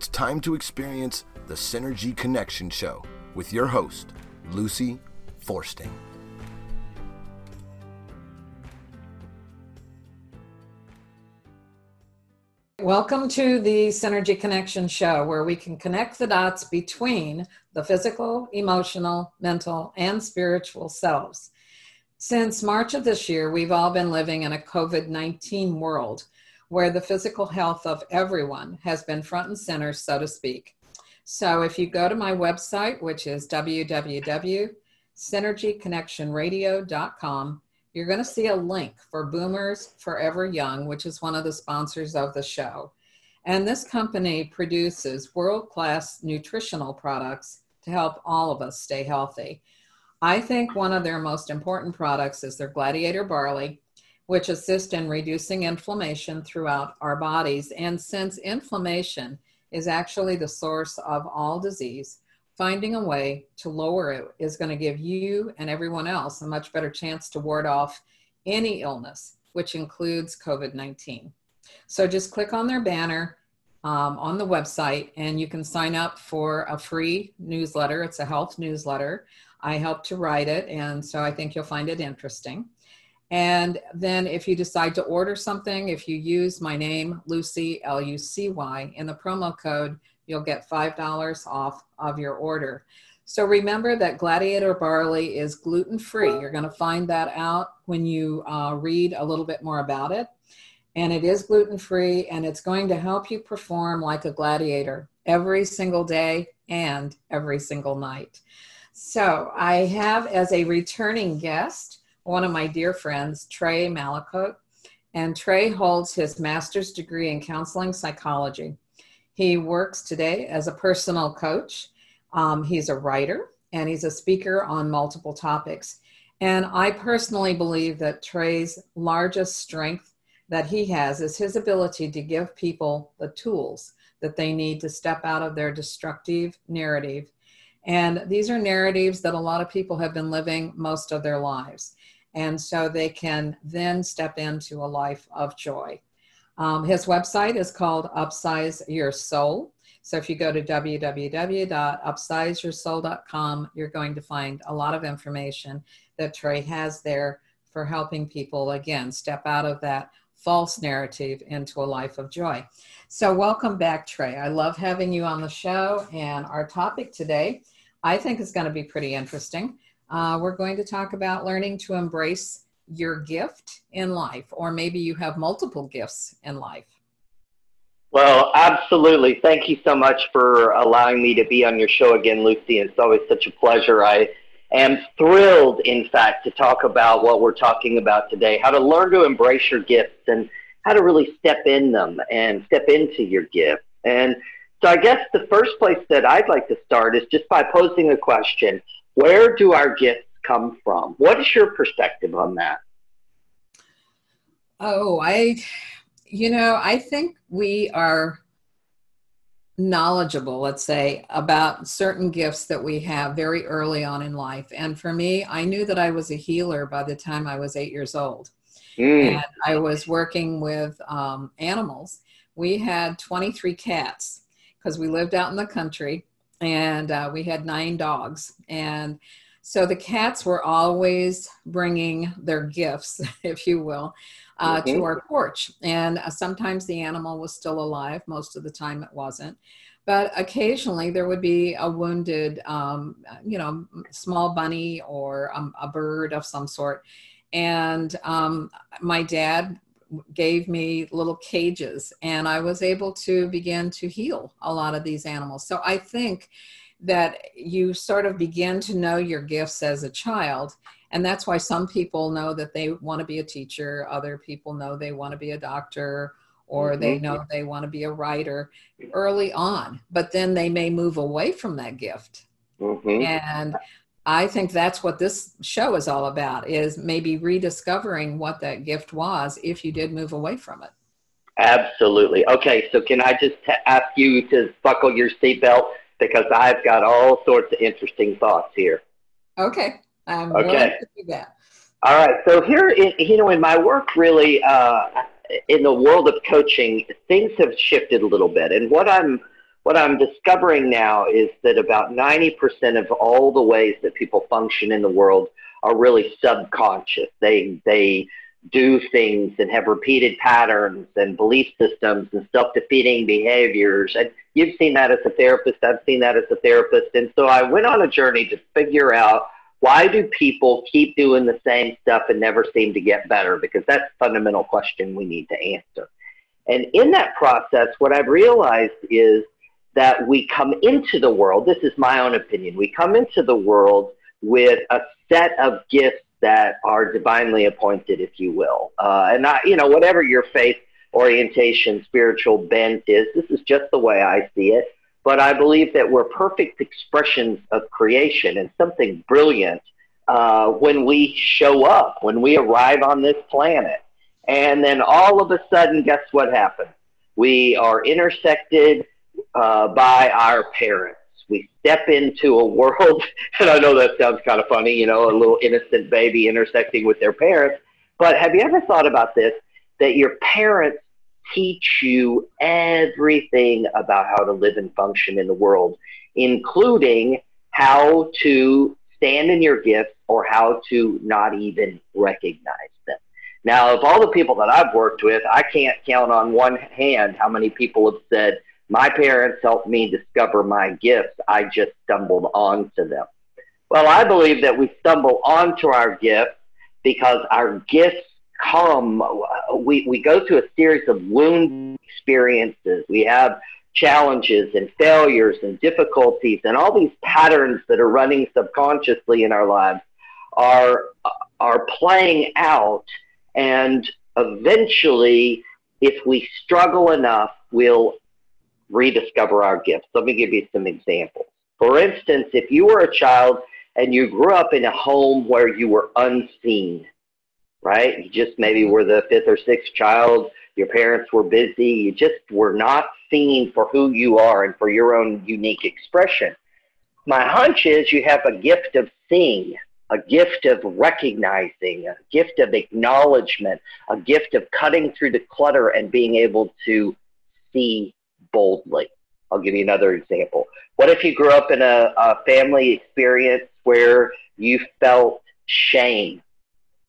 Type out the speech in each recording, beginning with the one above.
It's time to experience the Synergy Connection Show with your host, Lucy Forsting. Welcome to the Synergy Connection Show, where we can connect the dots between the physical, emotional, mental, and spiritual selves. Since March of this year, we've all been living in a COVID 19 world where the physical health of everyone has been front and center, so to speak. So if you go to my website, which is www.synergyconnectionradio.com, you're going to see a link for Boomers Forever Young, which is one of the sponsors of the show. And this company produces world class nutritional products to help all of us stay healthy. I think one of their most important products is their Gladiator Barley, which assist in reducing inflammation throughout our bodies. And since inflammation is actually the source of all disease, finding a way to lower it is going to give you and everyone else a much better chance to ward off any illness, which includes COVID 19. So just click on their banner um, on the website and you can sign up for a free newsletter. It's a health newsletter. I helped to write it, and so I think you'll find it interesting. And then if you decide to order something, if you use my name, Lucy, L U C Y, in the promo code, you'll get $5 off of your order. So remember that Gladiator barley is gluten free. You're going to find that out when you uh, read a little bit more about it. And it is gluten free and it's going to help you perform like a gladiator every single day and every single night. So I have as a returning guest one of my dear friends, Trey Malicoat. And Trey holds his master's degree in counseling psychology. He works today as a personal coach. Um, he's a writer and he's a speaker on multiple topics. And I personally believe that Trey's largest strength that he has is his ability to give people the tools that they need to step out of their destructive narrative. And these are narratives that a lot of people have been living most of their lives. And so they can then step into a life of joy. Um, his website is called Upsize Your Soul. So if you go to www.upsizeyoursoul.com, you're going to find a lot of information that Trey has there for helping people, again, step out of that false narrative into a life of joy. So, welcome back, Trey. I love having you on the show. And our topic today, I think, is going to be pretty interesting. Uh, we're going to talk about learning to embrace your gift in life, or maybe you have multiple gifts in life. Well, absolutely. Thank you so much for allowing me to be on your show again, Lucy. It's always such a pleasure. I am thrilled, in fact, to talk about what we're talking about today how to learn to embrace your gifts and how to really step in them and step into your gift. And so, I guess the first place that I'd like to start is just by posing a question Where do our gifts come from. What is your perspective on that? Oh, I, you know, I think we are knowledgeable, let's say, about certain gifts that we have very early on in life. And for me, I knew that I was a healer by the time I was eight years old. Mm. And I was working with um, animals. We had 23 cats because we lived out in the country and uh, we had nine dogs. And so the cats were always bringing their gifts, if you will, uh, mm-hmm. to our porch. And uh, sometimes the animal was still alive, most of the time it wasn't. But occasionally there would be a wounded, um, you know, small bunny or um, a bird of some sort. And um, my dad gave me little cages, and I was able to begin to heal a lot of these animals. So I think that you sort of begin to know your gifts as a child. And that's why some people know that they want to be a teacher, other people know they want to be a doctor, or mm-hmm. they know they want to be a writer early on, but then they may move away from that gift. Mm-hmm. And I think that's what this show is all about is maybe rediscovering what that gift was if you did move away from it. Absolutely. Okay, so can I just t- ask you to buckle your seatbelt because I've got all sorts of interesting thoughts here. Okay. I'm okay. to do that. All right. So here, in, you know, in my work, really, uh, in the world of coaching, things have shifted a little bit, and what I'm what I'm discovering now is that about 90% of all the ways that people function in the world are really subconscious. They, they do things and have repeated patterns and belief systems and self-defeating behaviors. And you've seen that as a therapist. I've seen that as a therapist. And so I went on a journey to figure out why do people keep doing the same stuff and never seem to get better? Because that's a fundamental question we need to answer. And in that process, what I've realized is that we come into the world, this is my own opinion, we come into the world with a set of gifts that are divinely appointed, if you will. Uh, and I, you know, whatever your faith orientation, spiritual bent is, this is just the way I see it. But I believe that we're perfect expressions of creation and something brilliant uh, when we show up, when we arrive on this planet. And then all of a sudden, guess what happens? We are intersected uh, by our parents. We step into a world, and I know that sounds kind of funny, you know, a little innocent baby intersecting with their parents. But have you ever thought about this? That your parents teach you everything about how to live and function in the world, including how to stand in your gifts or how to not even recognize them. Now, of all the people that I've worked with, I can't count on one hand how many people have said, my parents helped me discover my gifts. I just stumbled onto them. Well, I believe that we stumble onto our gifts because our gifts come, we, we go through a series of wound experiences. We have challenges and failures and difficulties and all these patterns that are running subconsciously in our lives are, are playing out. And eventually, if we struggle enough, we'll rediscover our gifts. Let me give you some examples. For instance, if you were a child and you grew up in a home where you were unseen, right? You just maybe mm-hmm. were the fifth or sixth child, your parents were busy, you just were not seen for who you are and for your own unique expression. My hunch is you have a gift of seeing, a gift of recognizing, a gift of acknowledgement, a gift of cutting through the clutter and being able to see boldly. I'll give you another example. What if you grew up in a, a family experience where you felt shame?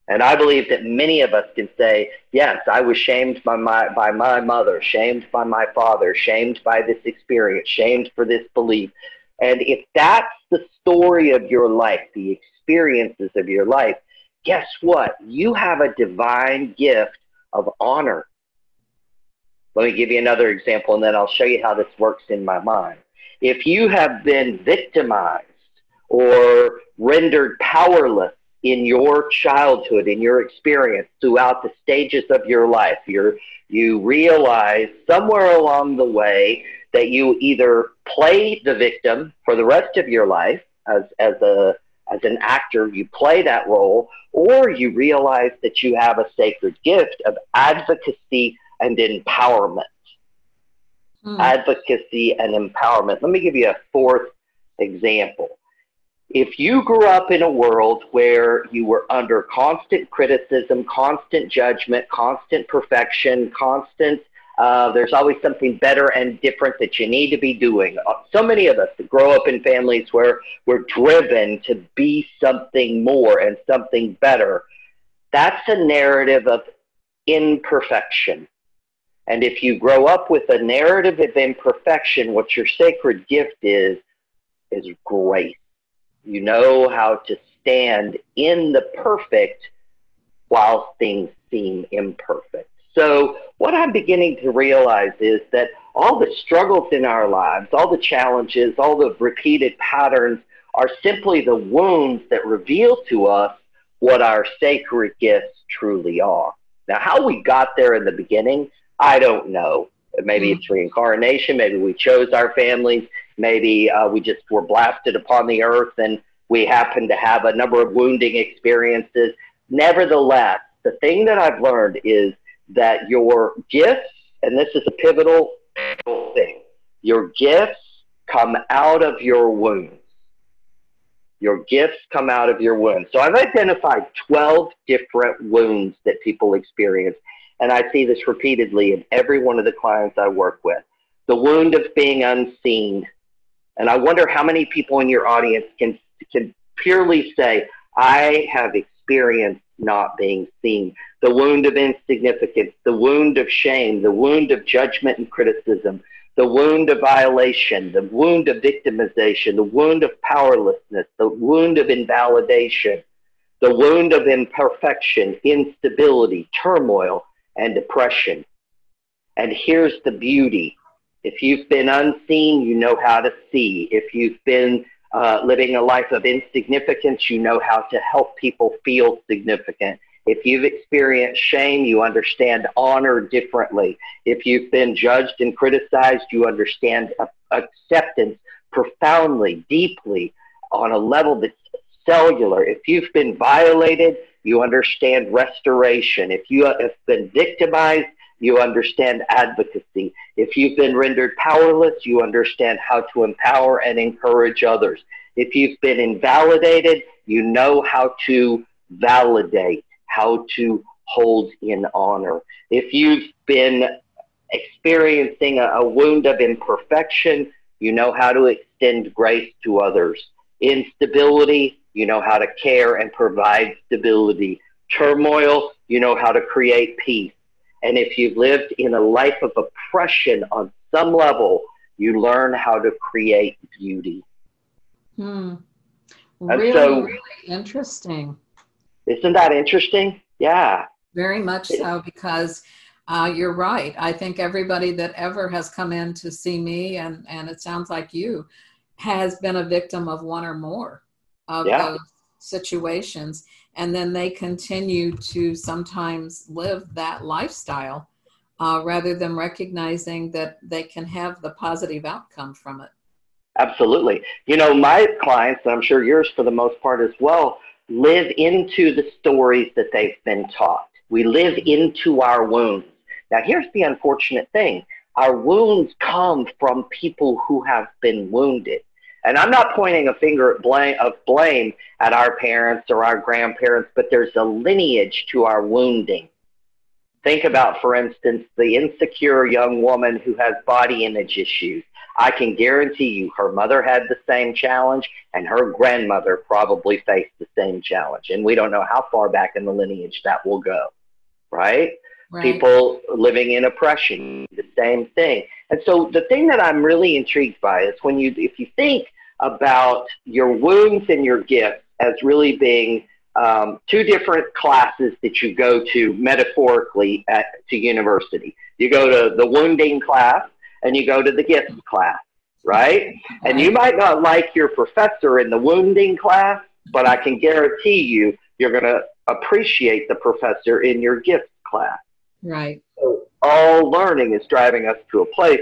And I believe that many of us can say, yes, I was shamed by my, by my mother, shamed by my father, shamed by this experience, shamed for this belief. And if that's the story of your life, the experiences of your life, guess what? You have a divine gift of honor let me give you another example and then I'll show you how this works in my mind. If you have been victimized or rendered powerless in your childhood, in your experience throughout the stages of your life, you you realize somewhere along the way that you either play the victim for the rest of your life as, as a as an actor, you play that role, or you realize that you have a sacred gift of advocacy and empowerment. Hmm. Advocacy and empowerment. Let me give you a fourth example. If you grew up in a world where you were under constant criticism, constant judgment, constant perfection, constant uh, there's always something better and different that you need to be doing. Uh, so many of us grow up in families where we're driven to be something more and something better. That's a narrative of imperfection. And if you grow up with a narrative of imperfection, what your sacred gift is, is grace. You know how to stand in the perfect while things seem imperfect. So, what I'm beginning to realize is that all the struggles in our lives, all the challenges, all the repeated patterns are simply the wounds that reveal to us what our sacred gifts truly are. Now, how we got there in the beginning I don't know. Maybe mm-hmm. it's reincarnation. Maybe we chose our families. Maybe uh, we just were blasted upon the earth and we happen to have a number of wounding experiences. Nevertheless, the thing that I've learned is that your gifts, and this is a pivotal thing, your gifts come out of your wounds. Your gifts come out of your wounds. So I've identified 12 different wounds that people experience and I see this repeatedly in every one of the clients I work with. the wound of being unseen. And I wonder how many people in your audience can, can purely say, I have experienced not being seen. The wound of insignificance, the wound of shame, the wound of judgment and criticism, the wound of violation, the wound of victimization, the wound of powerlessness, the wound of invalidation, the wound of imperfection, instability, turmoil, and depression. And here's the beauty. If you've been unseen, you know how to see. If you've been uh, living a life of insignificance, you know how to help people feel significant. If you've experienced shame, you understand honor differently. If you've been judged and criticized, you understand acceptance profoundly, deeply, on a level that's cellular. If you've been violated, you understand restoration. If you have been victimized, you understand advocacy. If you've been rendered powerless, you understand how to empower and encourage others. If you've been invalidated, you know how to validate, how to hold in honor. If you've been experiencing a, a wound of imperfection, you know how to extend grace to others. Instability, you know how to care and provide stability. Turmoil, you know how to create peace. And if you've lived in a life of oppression on some level, you learn how to create beauty. Hmm. Really, so, really interesting. Isn't that interesting? Yeah. Very much so, because uh, you're right. I think everybody that ever has come in to see me, and, and it sounds like you, has been a victim of one or more of yeah. those situations and then they continue to sometimes live that lifestyle uh, rather than recognizing that they can have the positive outcome from it. Absolutely. You know, my clients, and I'm sure yours for the most part as well, live into the stories that they've been taught. We live into our wounds. Now, here's the unfortunate thing our wounds come from people who have been wounded. And I'm not pointing a finger of blame, of blame at our parents or our grandparents, but there's a lineage to our wounding. Think about, for instance, the insecure young woman who has body image issues. I can guarantee you her mother had the same challenge and her grandmother probably faced the same challenge. And we don't know how far back in the lineage that will go, right? People living in oppression, the same thing. And so the thing that I'm really intrigued by is when you, if you think about your wounds and your gifts as really being um, two different classes that you go to metaphorically at to university. You go to the wounding class and you go to the gifts class, right? And you might not like your professor in the wounding class, but I can guarantee you you're going to appreciate the professor in your gifts class. Right. So all learning is driving us to a place.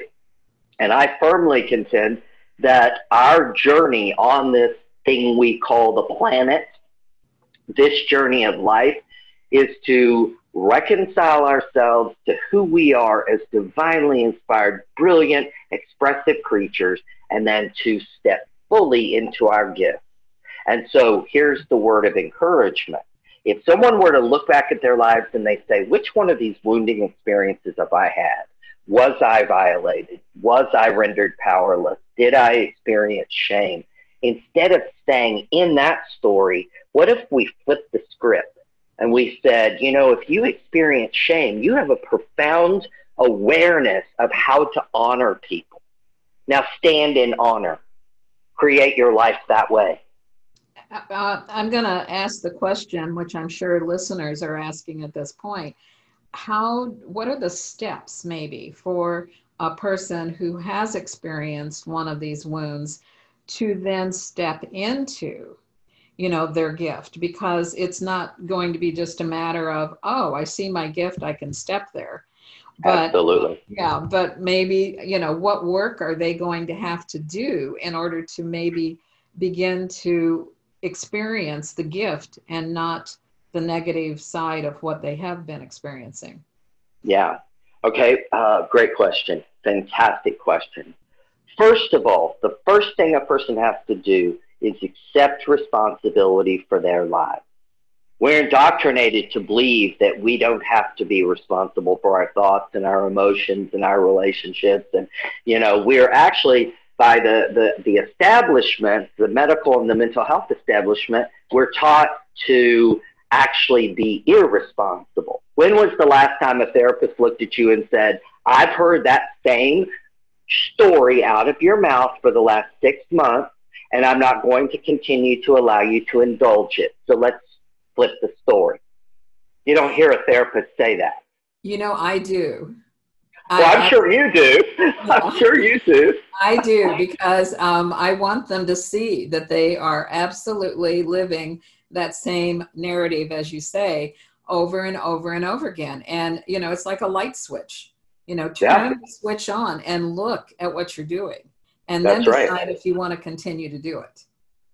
And I firmly contend that our journey on this thing we call the planet, this journey of life, is to reconcile ourselves to who we are as divinely inspired, brilliant, expressive creatures, and then to step fully into our gifts. And so here's the word of encouragement. If someone were to look back at their lives and they say, which one of these wounding experiences have I had? Was I violated? Was I rendered powerless? Did I experience shame? Instead of staying in that story, what if we flipped the script and we said, you know, if you experience shame, you have a profound awareness of how to honor people. Now stand in honor. Create your life that way. Uh, I'm going to ask the question, which I'm sure listeners are asking at this point. How, what are the steps maybe for a person who has experienced one of these wounds to then step into, you know, their gift? Because it's not going to be just a matter of, oh, I see my gift, I can step there. But, Absolutely. Yeah, but maybe, you know, what work are they going to have to do in order to maybe begin to experience the gift and not the negative side of what they have been experiencing? Yeah. Okay. Uh, great question. Fantastic question. First of all, the first thing a person has to do is accept responsibility for their lives. We're indoctrinated to believe that we don't have to be responsible for our thoughts and our emotions and our relationships. And, you know, we're actually, by the, the, the establishment, the medical and the mental health establishment, we're taught to actually be irresponsible. When was the last time a therapist looked at you and said, I've heard that same story out of your mouth for the last six months, and I'm not going to continue to allow you to indulge it. So let's flip the story. You don't hear a therapist say that. You know, I do. Well, I, am sure you do. I'm sure you do. I do because um, I want them to see that they are absolutely living that same narrative, as you say, over and over and over again. And, you know, it's like a light switch. You know, turn yeah. the switch on and look at what you're doing. And That's then decide right. if you want to continue to do it.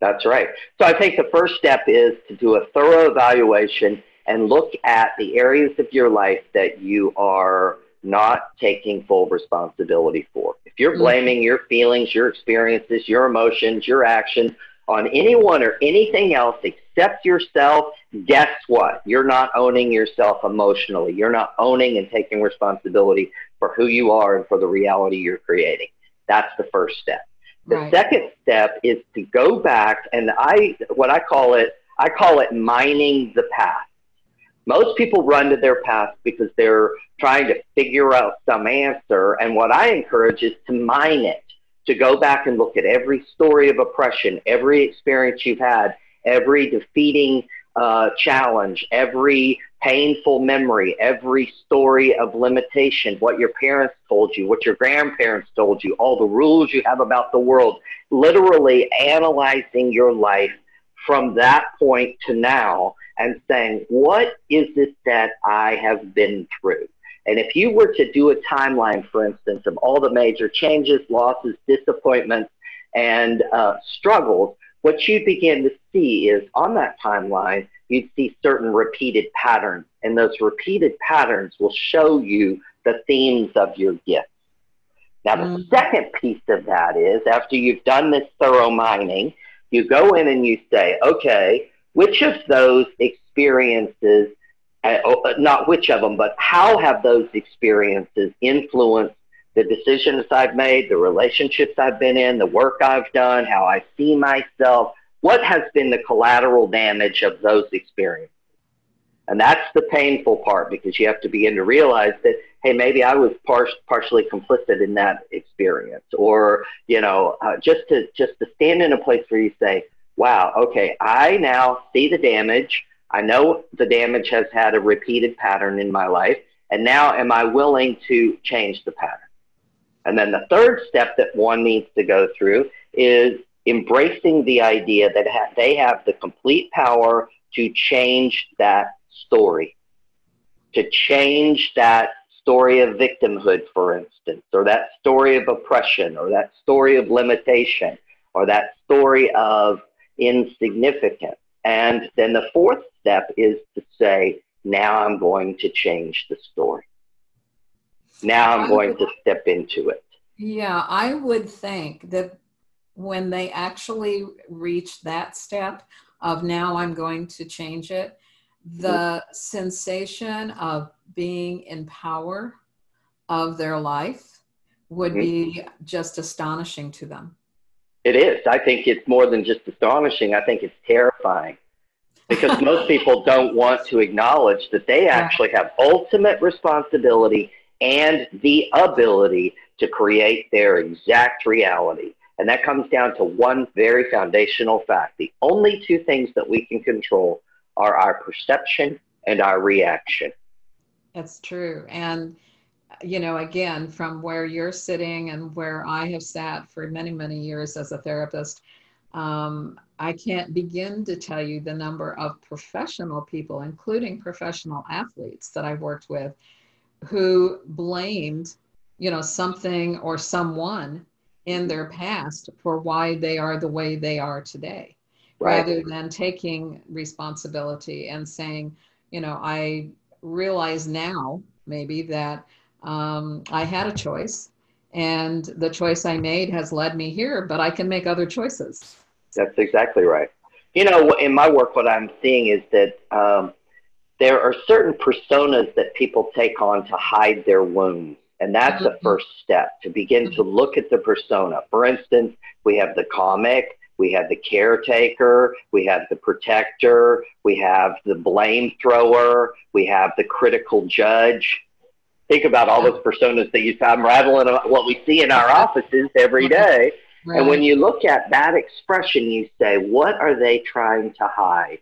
That's right. So I think the first step is to do a thorough evaluation and look at the areas of your life that you are not taking full responsibility for. If you're mm-hmm. blaming your feelings, your experiences, your emotions, your actions on anyone or anything else except yourself, guess what? You're not owning yourself emotionally. You're not owning and taking responsibility for who you are and for the reality you're creating. That's the first step. The right. second step is to go back and I what I call it I call it mining the past. Most people run to their past because they're trying to figure out some answer. And what I encourage is to mine it to go back and look at every story of oppression, every experience you've had, every defeating uh, challenge, every painful memory, every story of limitation, what your parents told you, what your grandparents told you, all the rules you have about the world, literally analyzing your life from that point to now and saying, what is it that I have been through? And if you were to do a timeline, for instance, of all the major changes, losses, disappointments, and uh, struggles, what you begin to see is on that timeline, you'd see certain repeated patterns. And those repeated patterns will show you the themes of your gifts. Now, the mm. second piece of that is after you've done this thorough mining, you go in and you say, okay, which of those experiences Oh, uh, not which of them, but how have those experiences influenced the decisions I've made, the relationships I've been in, the work I've done, how I see myself? What has been the collateral damage of those experiences? And that's the painful part because you have to begin to realize that, hey, maybe I was par- partially complicit in that experience. Or, you know, uh, just to just to stand in a place where you say, wow, okay, I now see the damage. I know the damage has had a repeated pattern in my life, and now am I willing to change the pattern? And then the third step that one needs to go through is embracing the idea that ha- they have the complete power to change that story, to change that story of victimhood, for instance, or that story of oppression, or that story of limitation, or that story of insignificance. And then the fourth step is to say, now I'm going to change the story. Now I'm going to step into it. Yeah, I would think that when they actually reach that step of now I'm going to change it, the sensation of being in power of their life would be just astonishing to them. It is. I think it's more than just astonishing. I think it's terrifying because most people don't want to acknowledge that they actually have ultimate responsibility and the ability to create their exact reality. And that comes down to one very foundational fact. The only two things that we can control are our perception and our reaction. That's true. And, you know, again, from where you're sitting and where I have sat for many, many years as a therapist, um, I can't begin to tell you the number of professional people, including professional athletes that I've worked with, who blamed, you know, something or someone in their past for why they are the way they are today, right. rather than taking responsibility and saying, you know, I realize now maybe that um, I had a choice and the choice I made has led me here, but I can make other choices. That's exactly right. You know, in my work, what I'm seeing is that um, there are certain personas that people take on to hide their wounds. And that's mm-hmm. the first step to begin to look at the persona. For instance, we have the comic, we have the caretaker, we have the protector, we have the blame thrower, we have the critical judge. Think about all those personas that you I'm rattling what we see in our offices every day. Right. And when you look at that expression, you say, what are they trying to hide?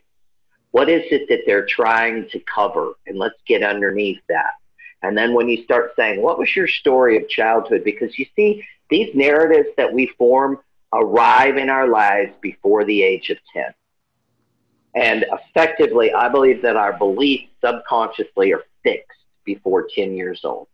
What is it that they're trying to cover? And let's get underneath that. And then when you start saying, what was your story of childhood? Because you see, these narratives that we form arrive in our lives before the age of 10. And effectively, I believe that our beliefs subconsciously are fixed before 10 years old.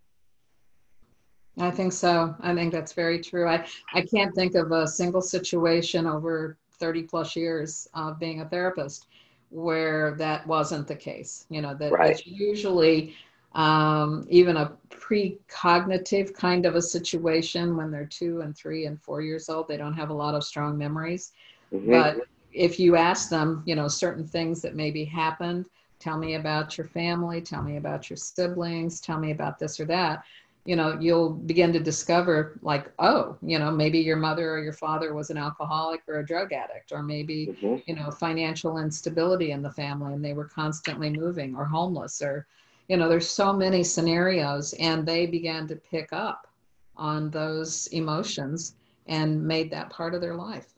I think so. I think that's very true. I, I can't think of a single situation over 30 plus years of being a therapist where that wasn't the case. You know, that right. it's usually um, even a precognitive kind of a situation when they're two and three and four years old. They don't have a lot of strong memories. Mm-hmm. But if you ask them, you know, certain things that maybe happened, tell me about your family, tell me about your siblings, tell me about this or that, you know, you'll begin to discover like, oh, you know, maybe your mother or your father was an alcoholic or a drug addict, or maybe, mm-hmm. you know, financial instability in the family and they were constantly moving or homeless or you know there's so many scenarios and they began to pick up on those emotions and made that part of their life.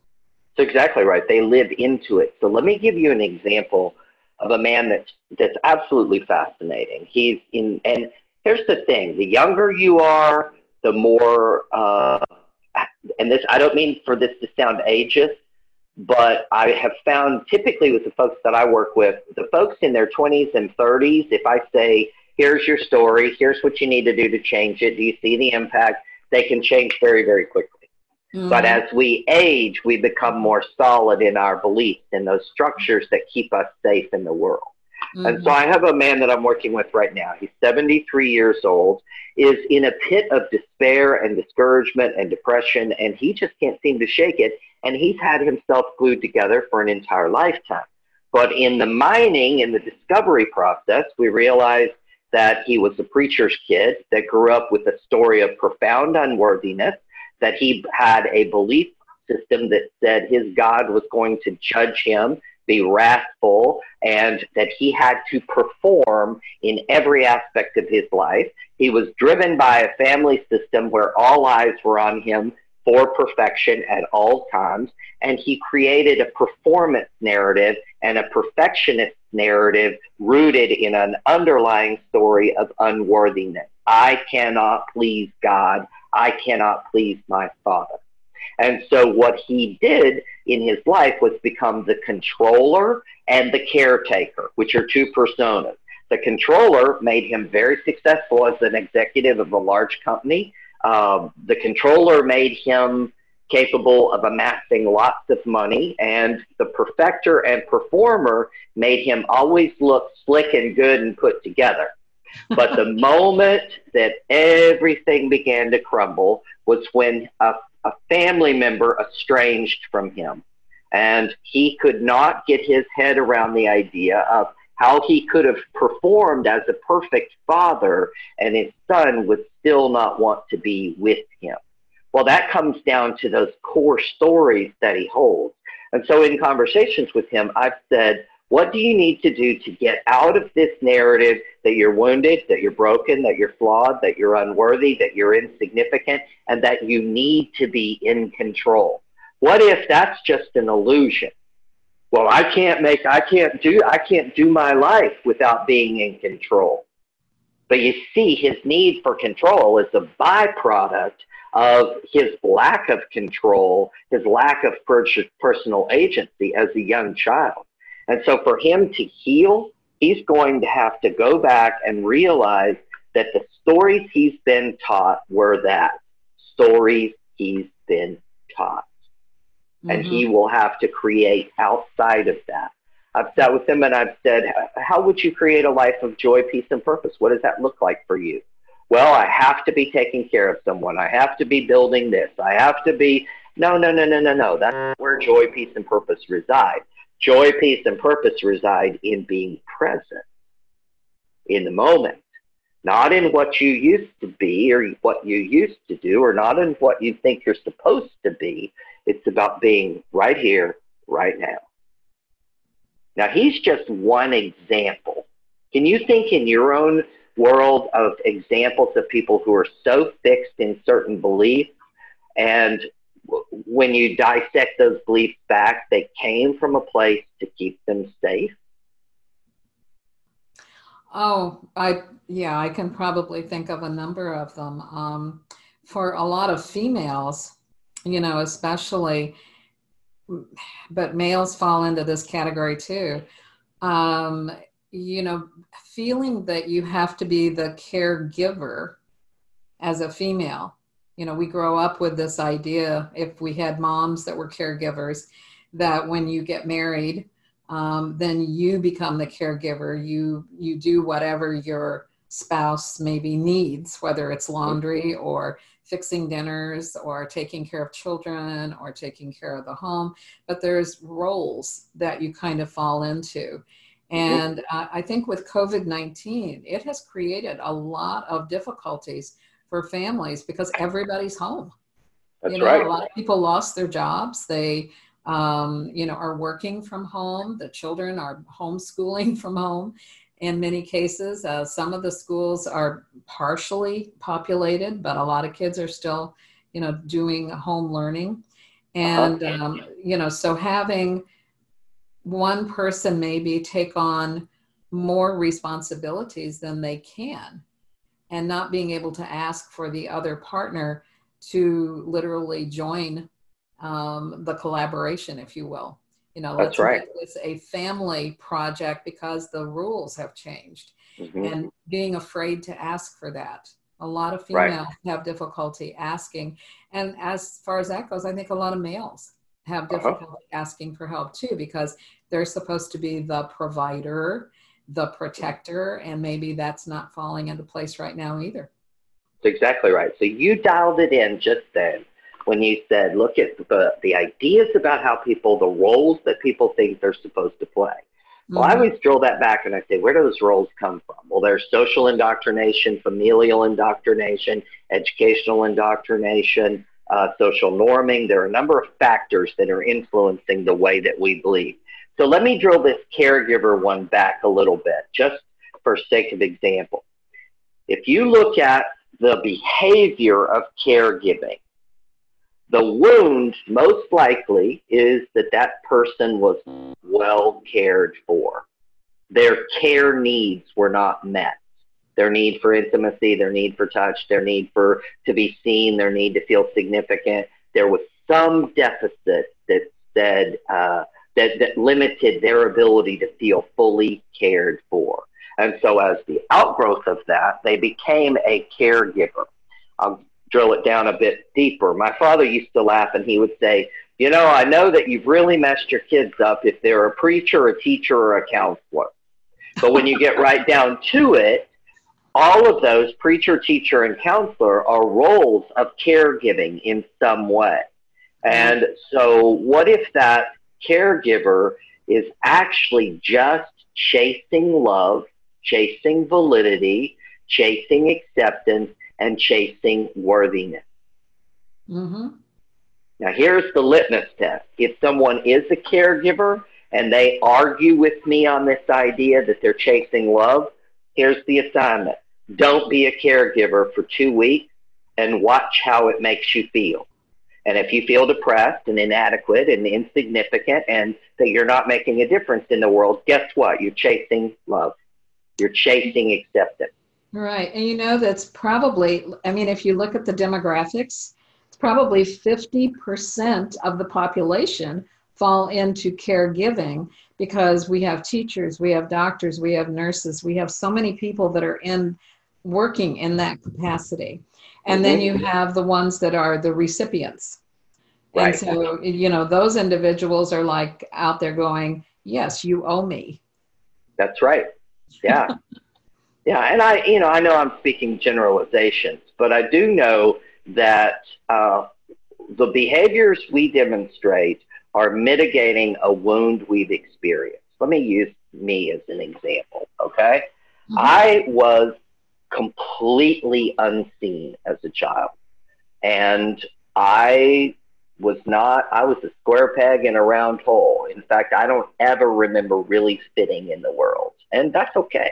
So exactly right. They live into it. So let me give you an example of a man that's that's absolutely fascinating. He's in and here's the thing. The younger you are the more uh, and this i don't mean for this to sound ageist but I have found typically with the folks that I work with, the folks in their 20s and 30s, if I say, here's your story, here's what you need to do to change it, do you see the impact? They can change very, very quickly. Mm-hmm. But as we age, we become more solid in our beliefs and those structures that keep us safe in the world. Mm-hmm. And so I have a man that I'm working with right now. He's 73 years old, is in a pit of despair and discouragement and depression, and he just can't seem to shake it and he's had himself glued together for an entire lifetime. But in the mining, in the discovery process, we realized that he was a preacher's kid that grew up with a story of profound unworthiness, that he had a belief system that said his God was going to judge him, be wrathful, and that he had to perform in every aspect of his life. He was driven by a family system where all eyes were on him for perfection at all times. And he created a performance narrative and a perfectionist narrative rooted in an underlying story of unworthiness. I cannot please God. I cannot please my Father. And so what he did in his life was become the controller and the caretaker, which are two personas. The controller made him very successful as an executive of a large company um, the controller made him capable of amassing lots of money, and the perfecter and performer made him always look slick and good and put together. But the moment that everything began to crumble was when a, a family member estranged from him. And he could not get his head around the idea of how he could have performed as a perfect father and his son would still not want to be with him. Well, that comes down to those core stories that he holds. And so in conversations with him, I've said, what do you need to do to get out of this narrative that you're wounded, that you're broken, that you're flawed, that you're unworthy, that you're insignificant, and that you need to be in control? What if that's just an illusion? well, I can't make, I can't do, I can't do my life without being in control. But you see, his need for control is a byproduct of his lack of control, his lack of personal agency as a young child. And so for him to heal, he's going to have to go back and realize that the stories he's been taught were that stories he's been taught and mm-hmm. he will have to create outside of that. I've sat with him and I've said, How would you create a life of joy, peace, and purpose? What does that look like for you? Well, I have to be taking care of someone. I have to be building this. I have to be. No, no, no, no, no, no. That's where joy, peace, and purpose reside. Joy, peace, and purpose reside in being present in the moment, not in what you used to be or what you used to do, or not in what you think you're supposed to be. It's about being right here, right now. Now, he's just one example. Can you think in your own world of examples of people who are so fixed in certain beliefs and when you dissect those beliefs back, they came from a place to keep them safe? Oh, I yeah, I can probably think of a number of them. Um, for a lot of females, you know, especially, but males fall into this category too. Um, you know, feeling that you have to be the caregiver as a female. You know, we grow up with this idea, if we had moms that were caregivers, that when you get married, um, then you become the caregiver. You you do whatever your spouse maybe needs, whether it's laundry or fixing dinners or taking care of children or taking care of the home. But there's roles that you kind of fall into. And uh, I think with COVID 19, it has created a lot of difficulties for families because everybody's home. That's you know, right. A lot of people lost their jobs. They, um, you know, are working from home. The children are homeschooling from home. In many cases, uh, some of the schools are partially populated, but a lot of kids are still, you know, doing home learning. And, uh-huh. um, you know, so having one person maybe take on more responsibilities than they can and not being able to ask for the other partner to literally join um, the collaboration, if you will. You know, that's right. It's a family project because the rules have changed, mm-hmm. and being afraid to ask for that. A lot of females right. have difficulty asking, and as far as that goes, I think a lot of males have uh-huh. difficulty uh-huh. asking for help too because they're supposed to be the provider, the protector, and maybe that's not falling into place right now either. That's exactly right. So you dialed it in just then when you said, look at the, the ideas about how people, the roles that people think they're supposed to play. Well, mm-hmm. I always drill that back and I say, where do those roles come from? Well, there's social indoctrination, familial indoctrination, educational indoctrination, uh, social norming. There are a number of factors that are influencing the way that we believe. So let me drill this caregiver one back a little bit, just for sake of example. If you look at the behavior of caregiving, the wound most likely is that that person was well cared for. Their care needs were not met. Their need for intimacy, their need for touch, their need for to be seen, their need to feel significant. There was some deficit that said uh, that, that limited their ability to feel fully cared for. And so, as the outgrowth of that, they became a caregiver. I'll drill it down a bit deeper. My father used to laugh and he would say, You know, I know that you've really messed your kids up if they're a preacher, a teacher, or a counselor. But when you get right down to it, all of those, preacher, teacher, and counselor, are roles of caregiving in some way. And so, what if that caregiver is actually just chasing love, chasing validity, chasing acceptance, and chasing worthiness. Mm-hmm. Now, here's the litmus test. If someone is a caregiver and they argue with me on this idea that they're chasing love, here's the assignment. Don't be a caregiver for two weeks and watch how it makes you feel. And if you feel depressed and inadequate and insignificant and that you're not making a difference in the world, guess what? You're chasing love. You're chasing acceptance. Right. And you know, that's probably, I mean, if you look at the demographics, it's probably 50% of the population fall into caregiving because we have teachers, we have doctors, we have nurses, we have so many people that are in working in that capacity. And then you have the ones that are the recipients. Right. And so, you know, those individuals are like out there going, yes, you owe me. That's right. Yeah. yeah. And I, you know, I know I'm speaking generalizations, but I do know that uh, the behaviors we demonstrate are mitigating a wound we've experienced. Let me use me as an example, okay? Mm-hmm. I was completely unseen as a child. And I was not, I was a square peg in a round hole. In fact, I don't ever remember really fitting in the world. And that's okay.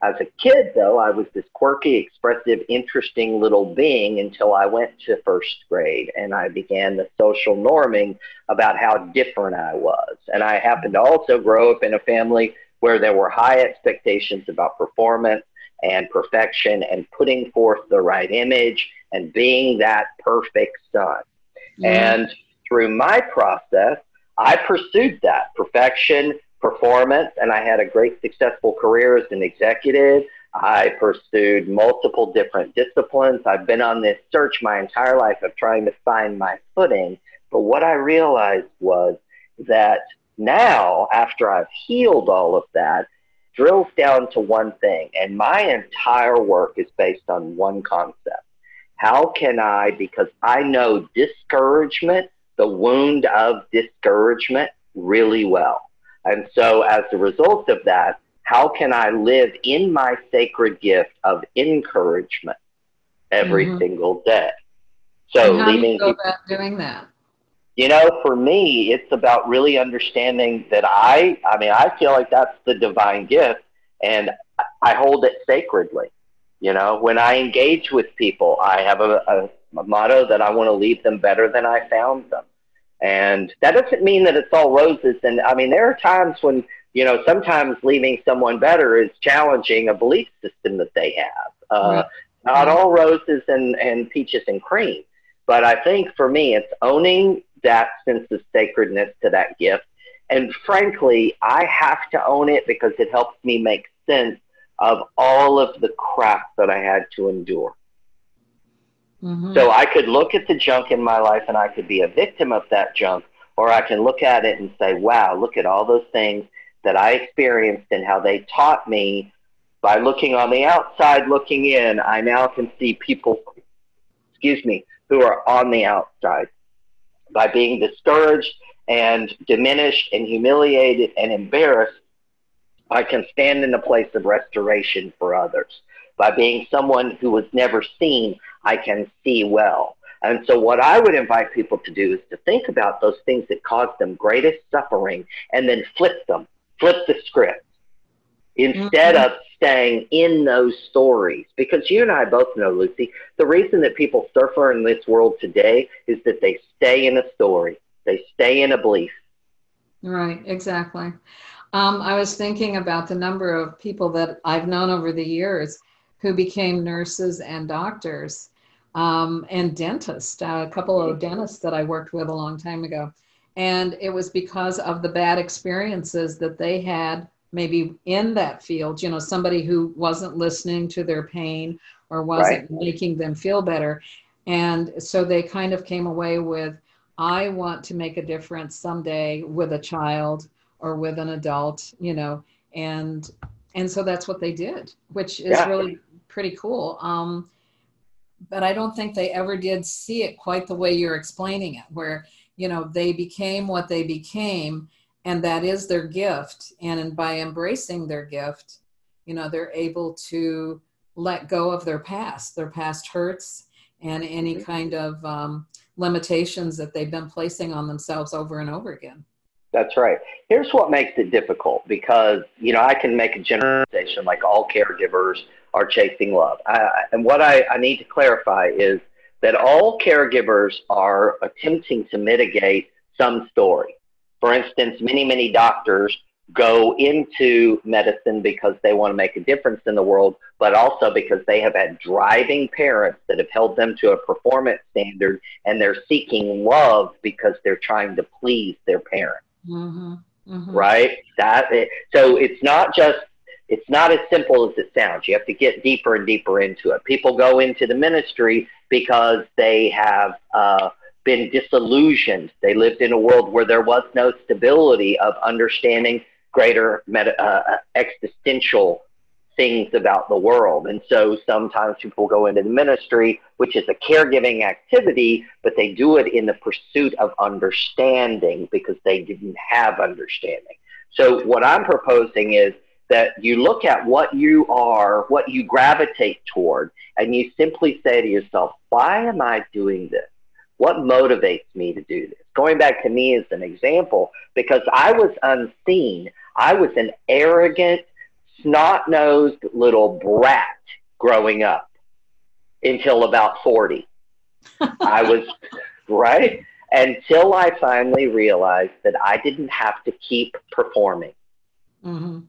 As a kid, though, I was this quirky, expressive, interesting little being until I went to first grade and I began the social norming about how different I was. And I happened to also grow up in a family where there were high expectations about performance and perfection and putting forth the right image and being that perfect son. Mm-hmm. And through my process, I pursued that perfection, performance, and I had a great successful career as an executive. I pursued multiple different disciplines. I've been on this search my entire life of trying to find my footing. But what I realized was that now, after I've healed all of that, drills down to one thing. And my entire work is based on one concept. How can I, because I know discouragement, the wound of discouragement, really well. And so, as a result of that, how can I live in my sacred gift of encouragement every mm-hmm. single day? So, how leaving do you go about doing that? You know, for me, it's about really understanding that I, I mean, I feel like that's the divine gift and I hold it sacredly. You know, when I engage with people, I have a, a, a motto that I want to leave them better than I found them. And that doesn't mean that it's all roses. And I mean, there are times when, you know, sometimes leaving someone better is challenging a belief system that they have. Uh, right. Not all roses and, and peaches and cream. But I think for me, it's owning that sense of sacredness to that gift. And frankly, I have to own it because it helps me make sense of all of the crap that I had to endure. Mm-hmm. So I could look at the junk in my life and I could be a victim of that junk, or I can look at it and say, wow, look at all those things that I experienced and how they taught me. By looking on the outside, looking in, I now can see people, excuse me, who are on the outside by being discouraged and diminished and humiliated and embarrassed, I can stand in the place of restoration for others. By being someone who was never seen, I can see well. And so, what I would invite people to do is to think about those things that caused them greatest suffering and then flip them, flip the script instead mm-hmm. of staying in those stories. Because you and I both know, Lucy, the reason that people suffer in this world today is that they stay in a story, they stay in a belief. Right, exactly. Um, I was thinking about the number of people that I've known over the years who became nurses and doctors um, and dentists, uh, a couple of dentists that I worked with a long time ago. And it was because of the bad experiences that they had maybe in that field, you know, somebody who wasn't listening to their pain or wasn't right. making them feel better. And so they kind of came away with, I want to make a difference someday with a child or with an adult, you know, and and so that's what they did, which is yeah. really pretty cool. Um, but I don't think they ever did see it quite the way you're explaining it, where you know they became what they became and that is their gift. And by embracing their gift you know they're able to let go of their past their past hurts and any mm-hmm. kind of um, limitations that they've been placing on themselves over and over again. That's right. Here's what makes it difficult because you know i can make a generalization like all caregivers are chasing love. I, and what I, I need to clarify is that all caregivers are attempting to mitigate some story for instance, many, many doctors go into medicine because they want to make a difference in the world, but also because they have had driving parents that have held them to a performance standard and they're seeking love because they're trying to please their parents. Mm-hmm. Mm-hmm. Right? That it, so it's not just it's not as simple as it sounds. You have to get deeper and deeper into it. People go into the ministry because they have uh, been disillusioned. They lived in a world where there was no stability of understanding greater meta, uh, existential things about the world. And so sometimes people go into the ministry, which is a caregiving activity, but they do it in the pursuit of understanding because they didn't have understanding. So what I'm proposing is that you look at what you are, what you gravitate toward, and you simply say to yourself, why am I doing this? What motivates me to do this? Going back to me as an example, because I was unseen, I was an arrogant, snot nosed little brat growing up until about 40. I was, right? Until I finally realized that I didn't have to keep performing. Mm-hmm.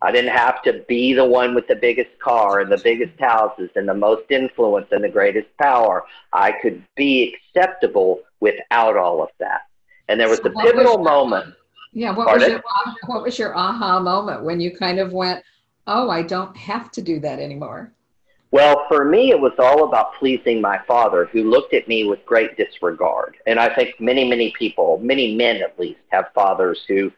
I didn't have to be the one with the biggest car and the biggest houses and the most influence and the greatest power. I could be acceptable without all of that. And there was so a pivotal was moment. Yeah, what was, your, what was your aha moment when you kind of went, oh, I don't have to do that anymore? Well, for me, it was all about pleasing my father, who looked at me with great disregard. And I think many, many people, many men at least, have fathers who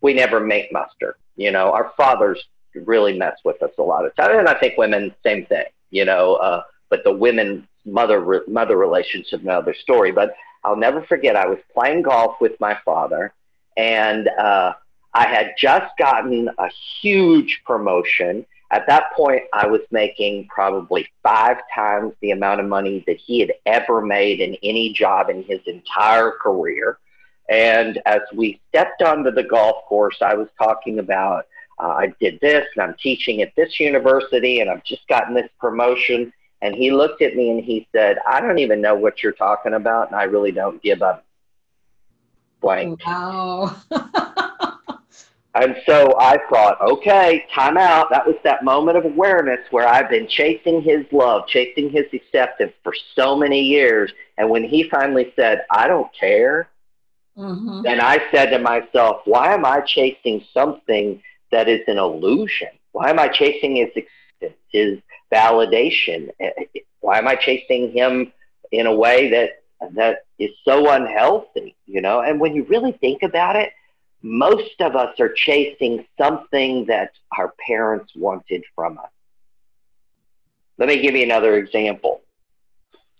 we never make muster. You know, our fathers really mess with us a lot of times, and I think women, same thing. You know, uh, but the women mother mother relationship another story. But I'll never forget. I was playing golf with my father, and uh, I had just gotten a huge promotion. At that point, I was making probably five times the amount of money that he had ever made in any job in his entire career. And as we stepped onto the golf course, I was talking about uh, I did this and I'm teaching at this university and I've just gotten this promotion. And he looked at me and he said, I don't even know what you're talking about and I really don't give up blank. Wow. and so I thought, okay, time out. That was that moment of awareness where I've been chasing his love, chasing his acceptance for so many years. And when he finally said, I don't care, Mm-hmm. And I said to myself, why am I chasing something that is an illusion? Why am I chasing his existence, his validation? Why am I chasing him in a way that that is so unhealthy? You know, and when you really think about it, most of us are chasing something that our parents wanted from us. Let me give you another example.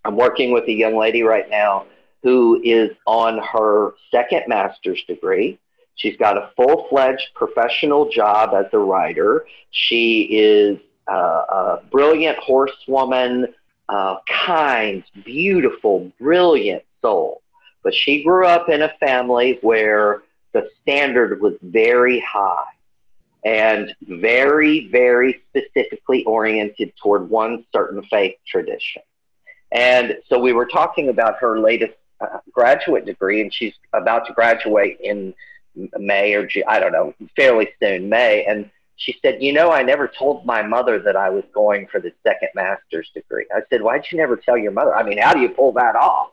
I'm working with a young lady right now who is on her second master's degree. She's got a full fledged professional job as a writer. She is uh, a brilliant horsewoman, uh, kind, beautiful, brilliant soul. But she grew up in a family where the standard was very high and very, very specifically oriented toward one certain faith tradition. And so we were talking about her latest graduate degree, and she's about to graduate in May or June, I don't know, fairly soon, May. And she said, You know, I never told my mother that I was going for the second master's degree. I said, Why'd you never tell your mother? I mean, how do you pull that off?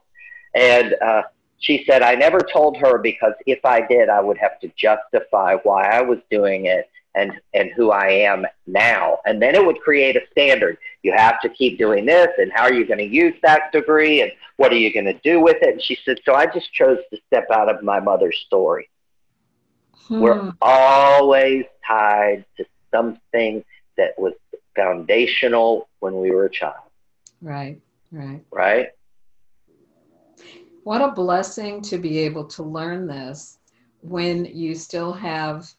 And uh, she said, I never told her because if I did, I would have to justify why I was doing it and and who I am now. And then it would create a standard. You have to keep doing this and how are you going to use that degree and what are you going to do with it? And she said, so I just chose to step out of my mother's story. Hmm. We're always tied to something that was foundational when we were a child. Right, right. Right? What a blessing to be able to learn this when you still have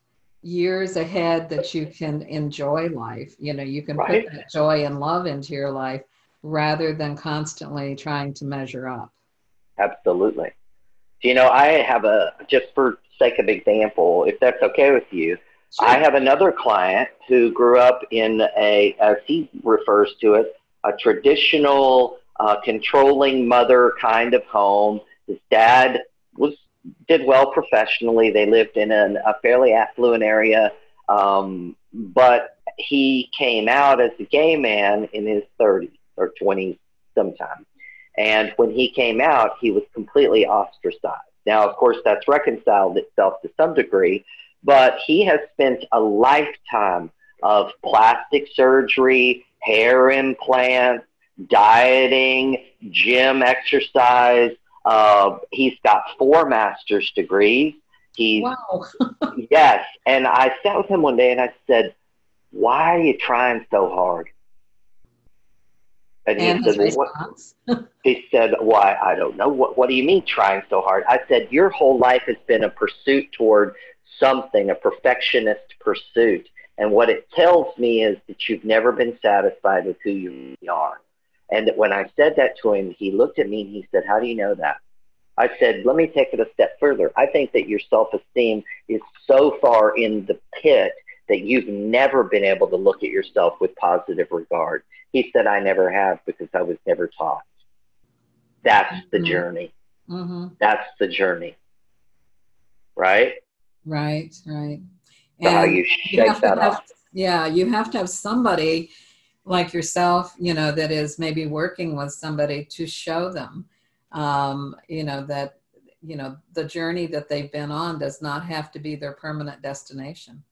years ahead that you can enjoy life. You know, you can right. put that joy and love into your life rather than constantly trying to measure up. Absolutely. You know, I have a, just for sake of example, if that's okay with you, sure. I have another client who grew up in a, as he refers to it, a traditional, uh, controlling mother kind of home. His dad did well professionally. They lived in an, a fairly affluent area, um, but he came out as a gay man in his 30s or 20s sometime. And when he came out, he was completely ostracized. Now, of course, that's reconciled itself to some degree, but he has spent a lifetime of plastic surgery, hair implants, dieting, gym exercise, uh, he's got four master's degrees. He's wow. yes, and I sat with him one day and I said, Why are you trying so hard? And, and he said, well, what? he said, Why? I don't know. What, what do you mean trying so hard? I said, Your whole life has been a pursuit toward something, a perfectionist pursuit. And what it tells me is that you've never been satisfied with who you are. And when I said that to him, he looked at me and he said, How do you know that? I said, Let me take it a step further. I think that your self esteem is so far in the pit that you've never been able to look at yourself with positive regard. He said, I never have because I was never taught. That's the mm-hmm. journey. Mm-hmm. That's the journey. Right? Right, right. So and how you shake you that have. Yeah, you have to have somebody like yourself, you know, that is maybe working with somebody to show them, um, you know, that, you know, the journey that they've been on does not have to be their permanent destination.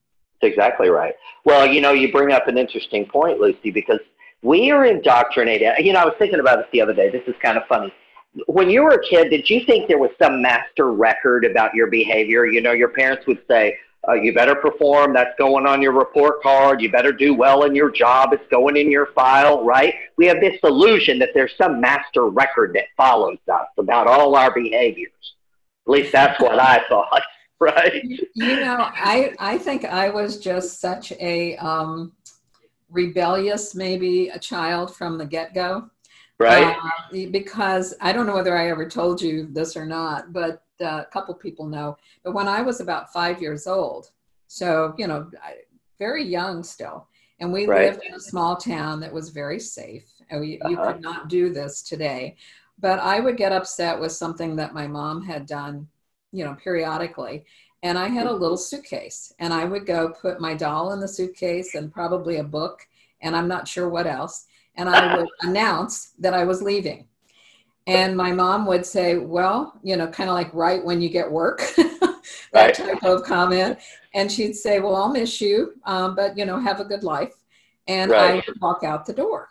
That's exactly right. Well, you know, you bring up an interesting point, Lucy, because we are indoctrinated. You know, I was thinking about this the other day. This is kind of funny. When you were a kid, did you think there was some master record about your behavior? You know, your parents would say, uh, you better perform. That's going on your report card. You better do well in your job. It's going in your file, right? We have this illusion that there's some master record that follows us about all our behaviors. At least that's what I thought, right? You know, I, I think I was just such a, um, rebellious, maybe a child from the get go. Right. Uh, because I don't know whether I ever told you this or not, but uh, a couple people know. But when I was about five years old, so, you know, very young still, and we right. lived in a small town that was very safe. We, uh-huh. You could not do this today. But I would get upset with something that my mom had done, you know, periodically and I had a little suitcase, and I would go put my doll in the suitcase and probably a book, and I'm not sure what else. And I would announce that I was leaving. And my mom would say, Well, you know, kind of like right when you get work, that right. type of comment. And she'd say, Well, I'll miss you, um, but, you know, have a good life. And right. I would walk out the door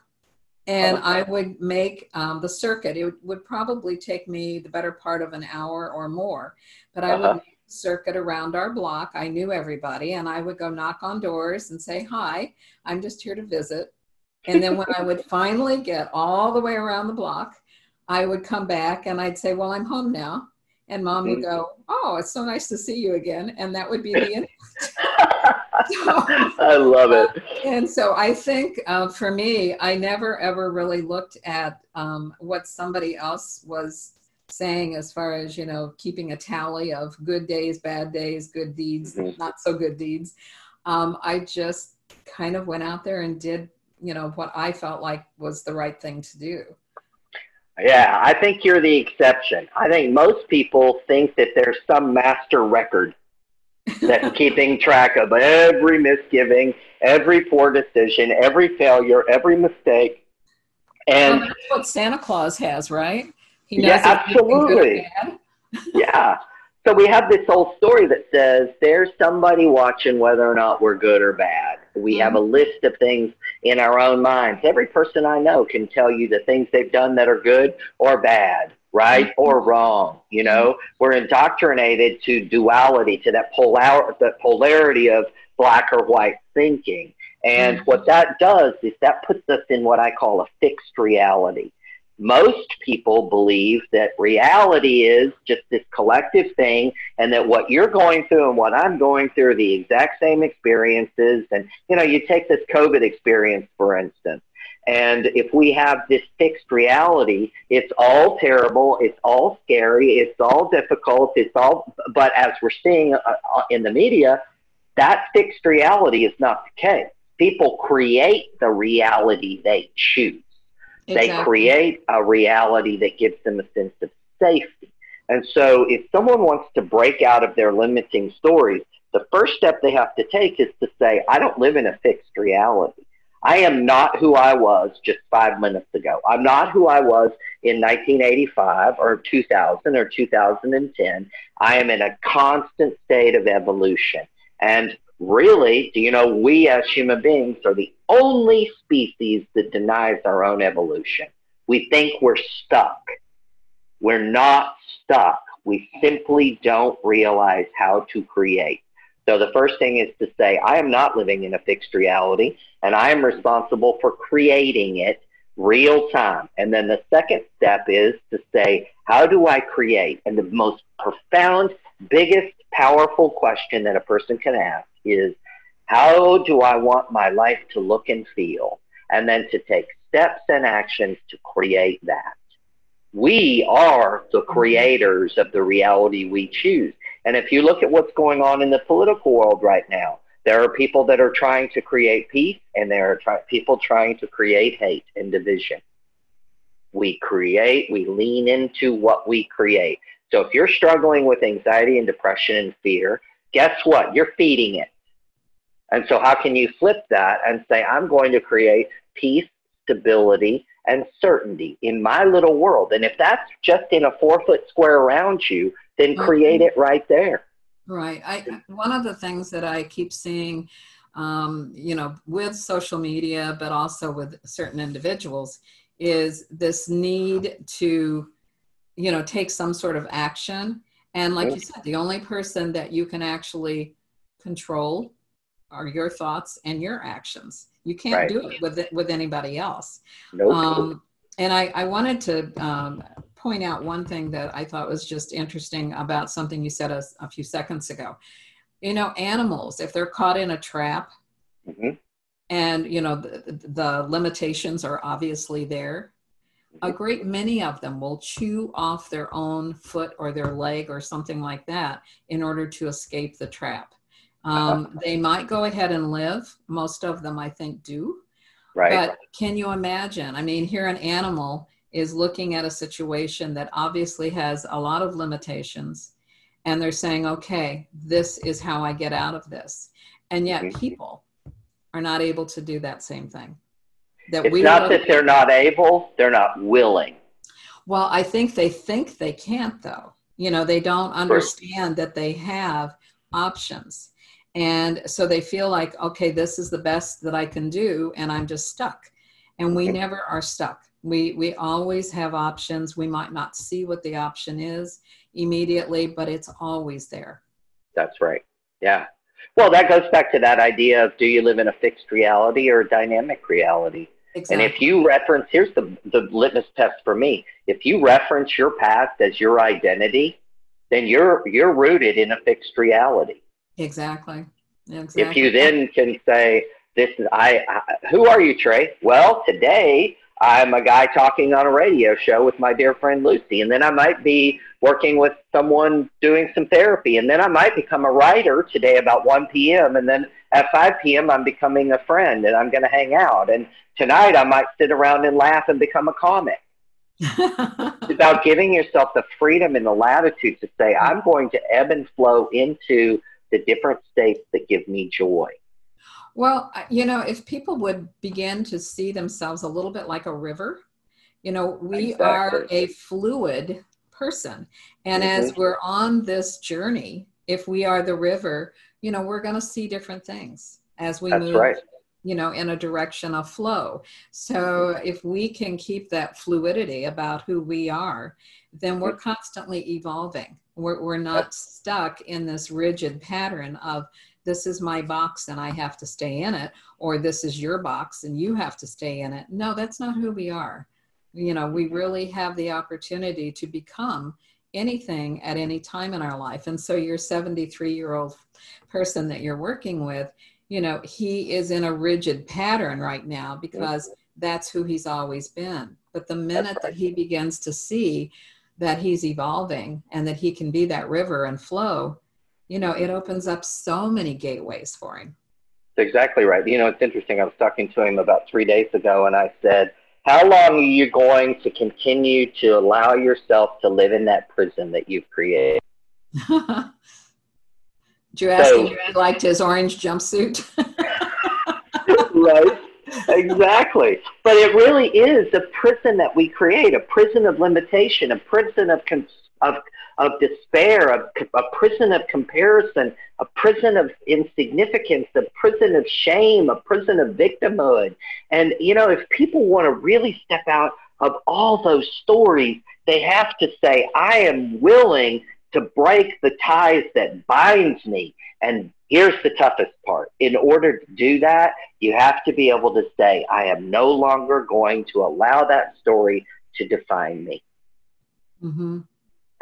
and oh, I would make um, the circuit. It would, would, probably take me the better part of an hour or more, but I uh-huh. would circuit around our block. I knew everybody, and I would go knock on doors and say, Hi, I'm just here to visit. And then when I would finally get all the way around the block, I would come back and I'd say, Well, I'm home now. And mom would go, Oh, it's so nice to see you again. And that would be the end. so, I love it. And so I think uh, for me, I never ever really looked at um, what somebody else was saying as far as you know keeping a tally of good days bad days good deeds mm-hmm. not so good deeds um, i just kind of went out there and did you know what i felt like was the right thing to do yeah i think you're the exception i think most people think that there's some master record that's keeping track of every misgiving every poor decision every failure every mistake and well, that's what santa claus has right he knows yeah, absolutely. yeah. So we have this whole story that says there's somebody watching whether or not we're good or bad. We mm-hmm. have a list of things in our own minds. Every person I know can tell you the things they've done that are good or bad, right mm-hmm. or wrong. You know, mm-hmm. we're indoctrinated to duality, to that polar that polarity of black or white thinking. And mm-hmm. what that does is that puts us in what I call a fixed reality most people believe that reality is just this collective thing and that what you're going through and what I'm going through are the exact same experiences. And, you know, you take this COVID experience, for instance. And if we have this fixed reality, it's all terrible, it's all scary, it's all difficult, it's all, but as we're seeing uh, uh in the media, that fixed reality is not the case. People create the reality they choose. Exactly. They create a reality that gives them a sense of safety. And so if someone wants to break out of their limiting stories, the first step they have to take is to say, I don't live in a fixed reality. I am not who I was just five minutes ago. I'm not who I was in 1985 or 2000 or 2010. I am in a constant state of evolution. And really, do you know, we as human beings are the only species that denies our own evolution. We think we're stuck. We're not stuck. We simply don't realize how to create. So the first thing is to say, I am not living in a fixed reality and I am responsible for creating it real time. And then the second step is to say, how do I create? And the most profound, biggest, powerful question that a person can ask is, how do I want my life to look and feel? And then to take steps and actions to create that. We are the mm-hmm. creators of the reality we choose. And if you look at what's going on in the political world right now, there are people that are trying to create peace and there are try- people trying to create hate and division. We create, we lean into what we create. So if you're struggling with anxiety and depression and fear, guess what? You're feeding it. And so how can you flip that and say, I'm going to create peace, stability, and certainty in my little world? And if that's just in a four foot square around you, then mm-hmm. create it right there. Right. I one of the things that I keep seeing, um, you know, with social media, but also with certain individuals, is this need to, you know, take some sort of action. And like you said, the only person that you can actually control are your thoughts and your actions. You can't right. do it with it, with anybody else. Nope. Um, and I, I wanted to um, point out one thing that I thought was just interesting about something you said a, a few seconds ago. You know, animals, if they're caught in a trap, mm-hmm. and you know the, the limitations are obviously there, a great many of them will chew off their own foot or their leg or something like that in order to escape the trap. Um. They might go ahead and live. Most of them, I think, do. Right. But can you imagine? I mean, here an animal is looking at a situation that obviously has a lot of limitations, and they're saying, okay, this is how I get out of this. And yet, mm-hmm. people are not able to do that same thing. That it's we not that they're not able; they're not willing. Well, I think they think they can't, though. You know, they don't understand that they have options and so they feel like, okay, this is the best that I can do, and I'm just stuck. And we never are stuck. We, we always have options. We might not see what the option is immediately, but it's always there. That's right. Yeah. Well, that goes back to that idea of do you live in a fixed reality or a dynamic reality? Exactly. And if you reference, here's the, the litmus test for me. If you reference your past as your identity, then you're, you're rooted in a fixed reality. Exactly. exactly. If you then can say, "This is I, I." Who are you, Trey? Well, today I'm a guy talking on a radio show with my dear friend Lucy, and then I might be working with someone doing some therapy, and then I might become a writer today about 1 p.m. and then at 5 p.m. I'm becoming a friend and I'm going to hang out, and tonight I might sit around and laugh and become a comic. it's about giving yourself the freedom and the latitude to say, I'm going to ebb and flow into the different states that give me joy. Well, you know, if people would begin to see themselves a little bit like a river, you know, we exactly. are a fluid person. And mm-hmm. as we're on this journey, if we are the river, you know, we're going to see different things as we That's move. Right. You know, in a direction of flow. So, if we can keep that fluidity about who we are, then we're mm-hmm. constantly evolving. We're, we're not stuck in this rigid pattern of this is my box and I have to stay in it, or this is your box and you have to stay in it. No, that's not who we are. You know, we really have the opportunity to become anything at any time in our life. And so, your 73 year old person that you're working with, you know, he is in a rigid pattern right now because that's who he's always been. But the minute that he begins to see that he's evolving and that he can be that river and flow, you know, it opens up so many gateways for him. That's exactly right. You know, it's interesting. I was talking to him about three days ago and I said, How long are you going to continue to allow yourself to live in that prison that you've created? Did you ask so, him if he liked his orange jumpsuit? right exactly. But it really is a prison that we create, a prison of limitation, a prison of of of despair, a, a prison of comparison, a prison of insignificance, a prison of shame, a prison of victimhood. And you know, if people want to really step out of all those stories, they have to say, I am willing to break the ties that binds me. And here's the toughest part. In order to do that, you have to be able to say, I am no longer going to allow that story to define me. Mm-hmm.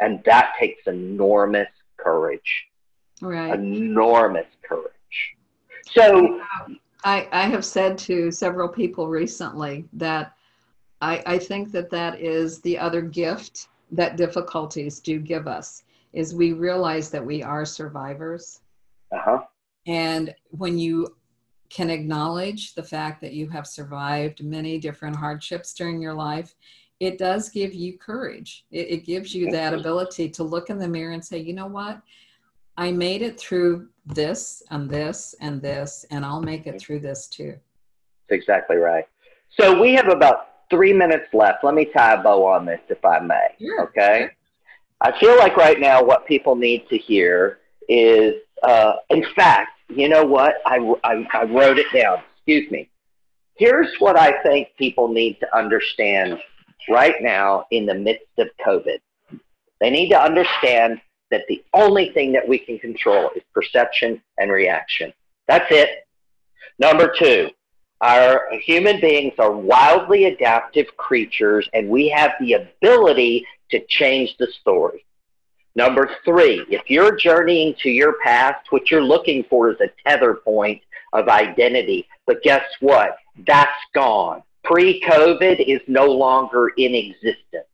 And that takes enormous courage. Right. Enormous courage. So I, I have said to several people recently that I, I think that that is the other gift that difficulties do give us is we realize that we are survivors. Uh-huh. And when you can acknowledge the fact that you have survived many different hardships during your life, it does give you courage. It, it gives you that ability to look in the mirror and say, you know what? I made it through this and this and this, and I'll make it through this too. That's exactly right. So we have about three minutes left. Let me tie a bow on this, if I may. Sure. Okay. I feel like right now what people need to hear is, uh, in fact, you know what? I, I, I wrote it down. Excuse me. Here's what I think people need to understand right now in the midst of COVID. They need to understand that the only thing that we can control is perception and reaction. That's it. Number two, our human beings are wildly adaptive creatures and we have the ability to change the story. Number three, if you're journeying to your past, what you're looking for is a tether point of identity. But guess what? That's gone. Pre COVID is no longer in existence.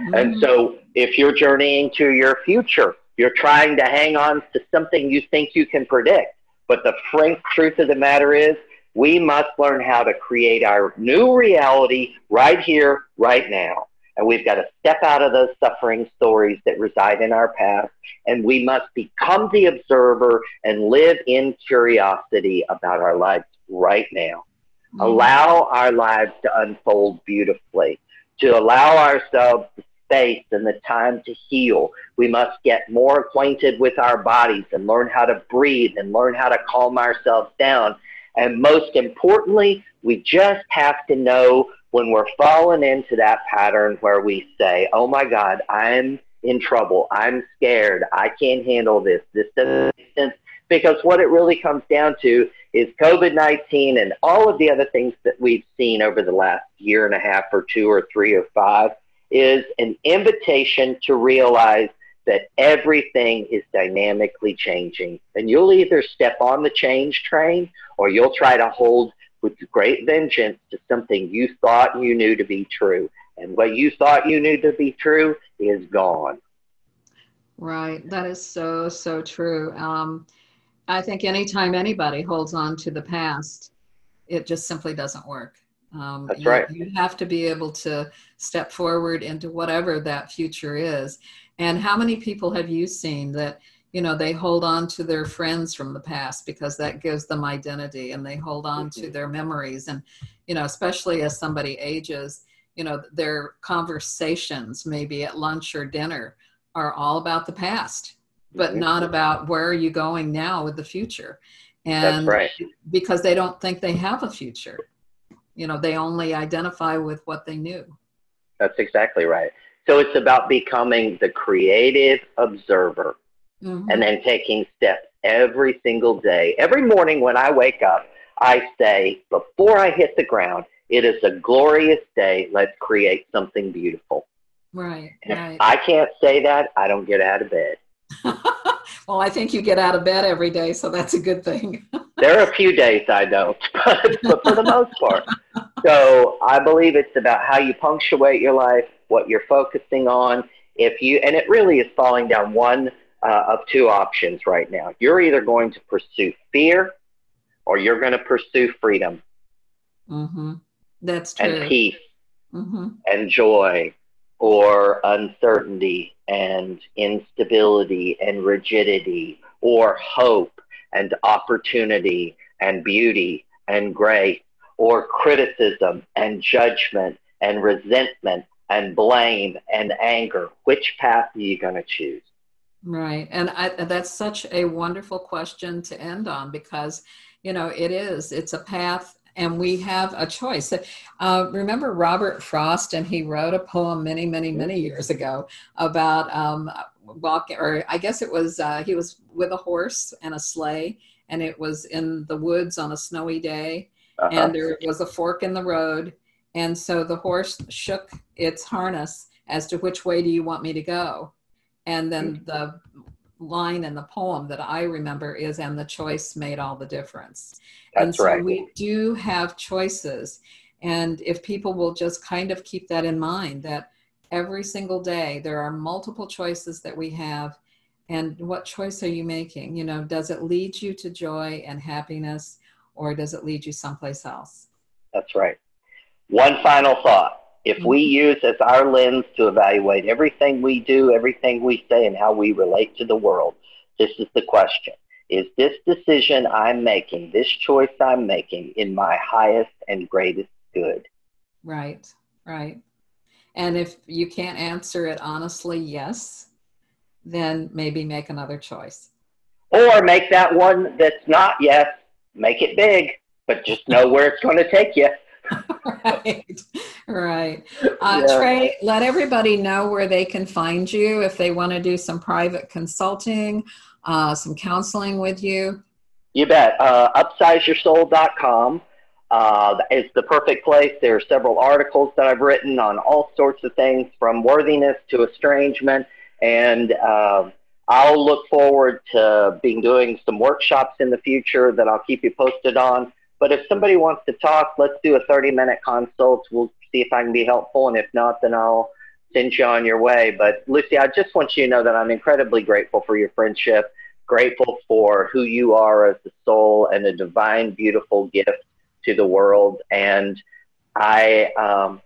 Mm-hmm. And so if you're journeying to your future, you're trying to hang on to something you think you can predict. But the frank truth of the matter is, we must learn how to create our new reality right here, right now. And we've got to step out of those suffering stories that reside in our past. And we must become the observer and live in curiosity about our lives right now. Mm-hmm. Allow our lives to unfold beautifully, to allow ourselves the space and the time to heal. We must get more acquainted with our bodies and learn how to breathe and learn how to calm ourselves down and most importantly, we just have to know when we're falling into that pattern where we say, oh my God, I'm in trouble. I'm scared. I can't handle this. This doesn't make sense. Because what it really comes down to is COVID 19 and all of the other things that we've seen over the last year and a half or two or three or five is an invitation to realize that everything is dynamically changing. And you'll either step on the change train or you'll try to hold with great vengeance to something you thought you knew to be true. And what you thought you knew to be true is gone. Right. That is so, so true. Um, I think anytime anybody holds on to the past, it just simply doesn't work. Um, That's you, right. You have to be able to step forward into whatever that future is. And how many people have you seen that, you know, they hold on to their friends from the past because that gives them identity and they hold on to mm-hmm. their memories. And, you know, especially as somebody ages, you know, their conversations, maybe at lunch or dinner, are all about the past, but mm-hmm. not about where are you going now with the future. And right. because they don't think they have a future. You know, they only identify with what they knew. That's exactly right. So it's about becoming the creative observer mm-hmm. and then taking steps every single day. Every morning when I wake up, I say, before I hit the ground, it is a glorious day. Let's create something beautiful. Right. Right. I can't say that, I don't get out of bed. well, I think you get out of bed every day, so that's a good thing. there are a few days I don't, but, but for the most part. So I believe it's about how you punctuate your life, what you're focusing on. If you, and it really is falling down one uh, of two options right now. You're either going to pursue fear or you're going to pursue freedom. Mm-hmm. That's true. And peace mm-hmm. and joy or uncertainty and instability and rigidity or hope and opportunity and beauty and grace or criticism and judgment and resentment and blame and anger, which path are you going to choose? Right. And I, that's such a wonderful question to end on because, you know, it is, it's a path and we have a choice. Uh, remember Robert Frost, and he wrote a poem many, many, many years ago about um, walking, or I guess it was uh, he was with a horse and a sleigh, and it was in the woods on a snowy day, uh-huh. and there was a fork in the road, and so the horse shook its harness as to which way do you want me to go, and then mm-hmm. the line in the poem that I remember is, and the choice made all the difference. That's and so right. we do have choices. And if people will just kind of keep that in mind, that every single day there are multiple choices that we have. And what choice are you making? You know, does it lead you to joy and happiness, or does it lead you someplace else? That's right. One final thought. If we mm-hmm. use as our lens to evaluate everything we do, everything we say, and how we relate to the world, this is the question. Is this decision I'm making, this choice I'm making, in my highest and greatest good? Right, right. And if you can't answer it honestly, yes, then maybe make another choice. Or make that one that's not yes, make it big, but just know where it's going to take you. Right, right. Uh, yeah. Trey, let everybody know where they can find you if they want to do some private consulting, uh, some counseling with you. You bet. Uh, upsizeyoursoul.com uh, is the perfect place. There are several articles that I've written on all sorts of things from worthiness to estrangement. And uh, I'll look forward to being doing some workshops in the future that I'll keep you posted on. But if somebody wants to talk, let's do a 30 minute consult. We'll see if I can be helpful. And if not, then I'll send you on your way. But Lucy, I just want you to know that I'm incredibly grateful for your friendship, grateful for who you are as a soul and a divine, beautiful gift to the world. And I um,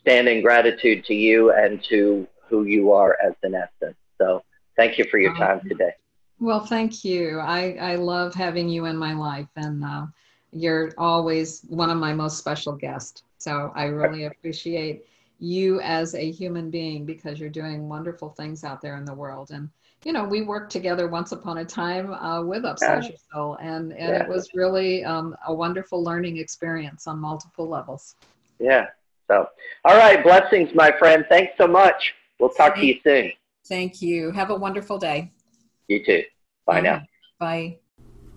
stand in gratitude to you and to who you are as an essence. So thank you for your time today. Well, thank you. I, I love having you in my life. And uh, you're always one of my most special guests. So I really appreciate you as a human being because you're doing wonderful things out there in the world. And, you know, we worked together once upon a time uh, with Upsize Your Soul, and, and yeah. it was really um, a wonderful learning experience on multiple levels. Yeah. So, all right. Blessings, my friend. Thanks so much. We'll talk to you soon. Thank you. Have a wonderful day. You too. Bye now. Bye.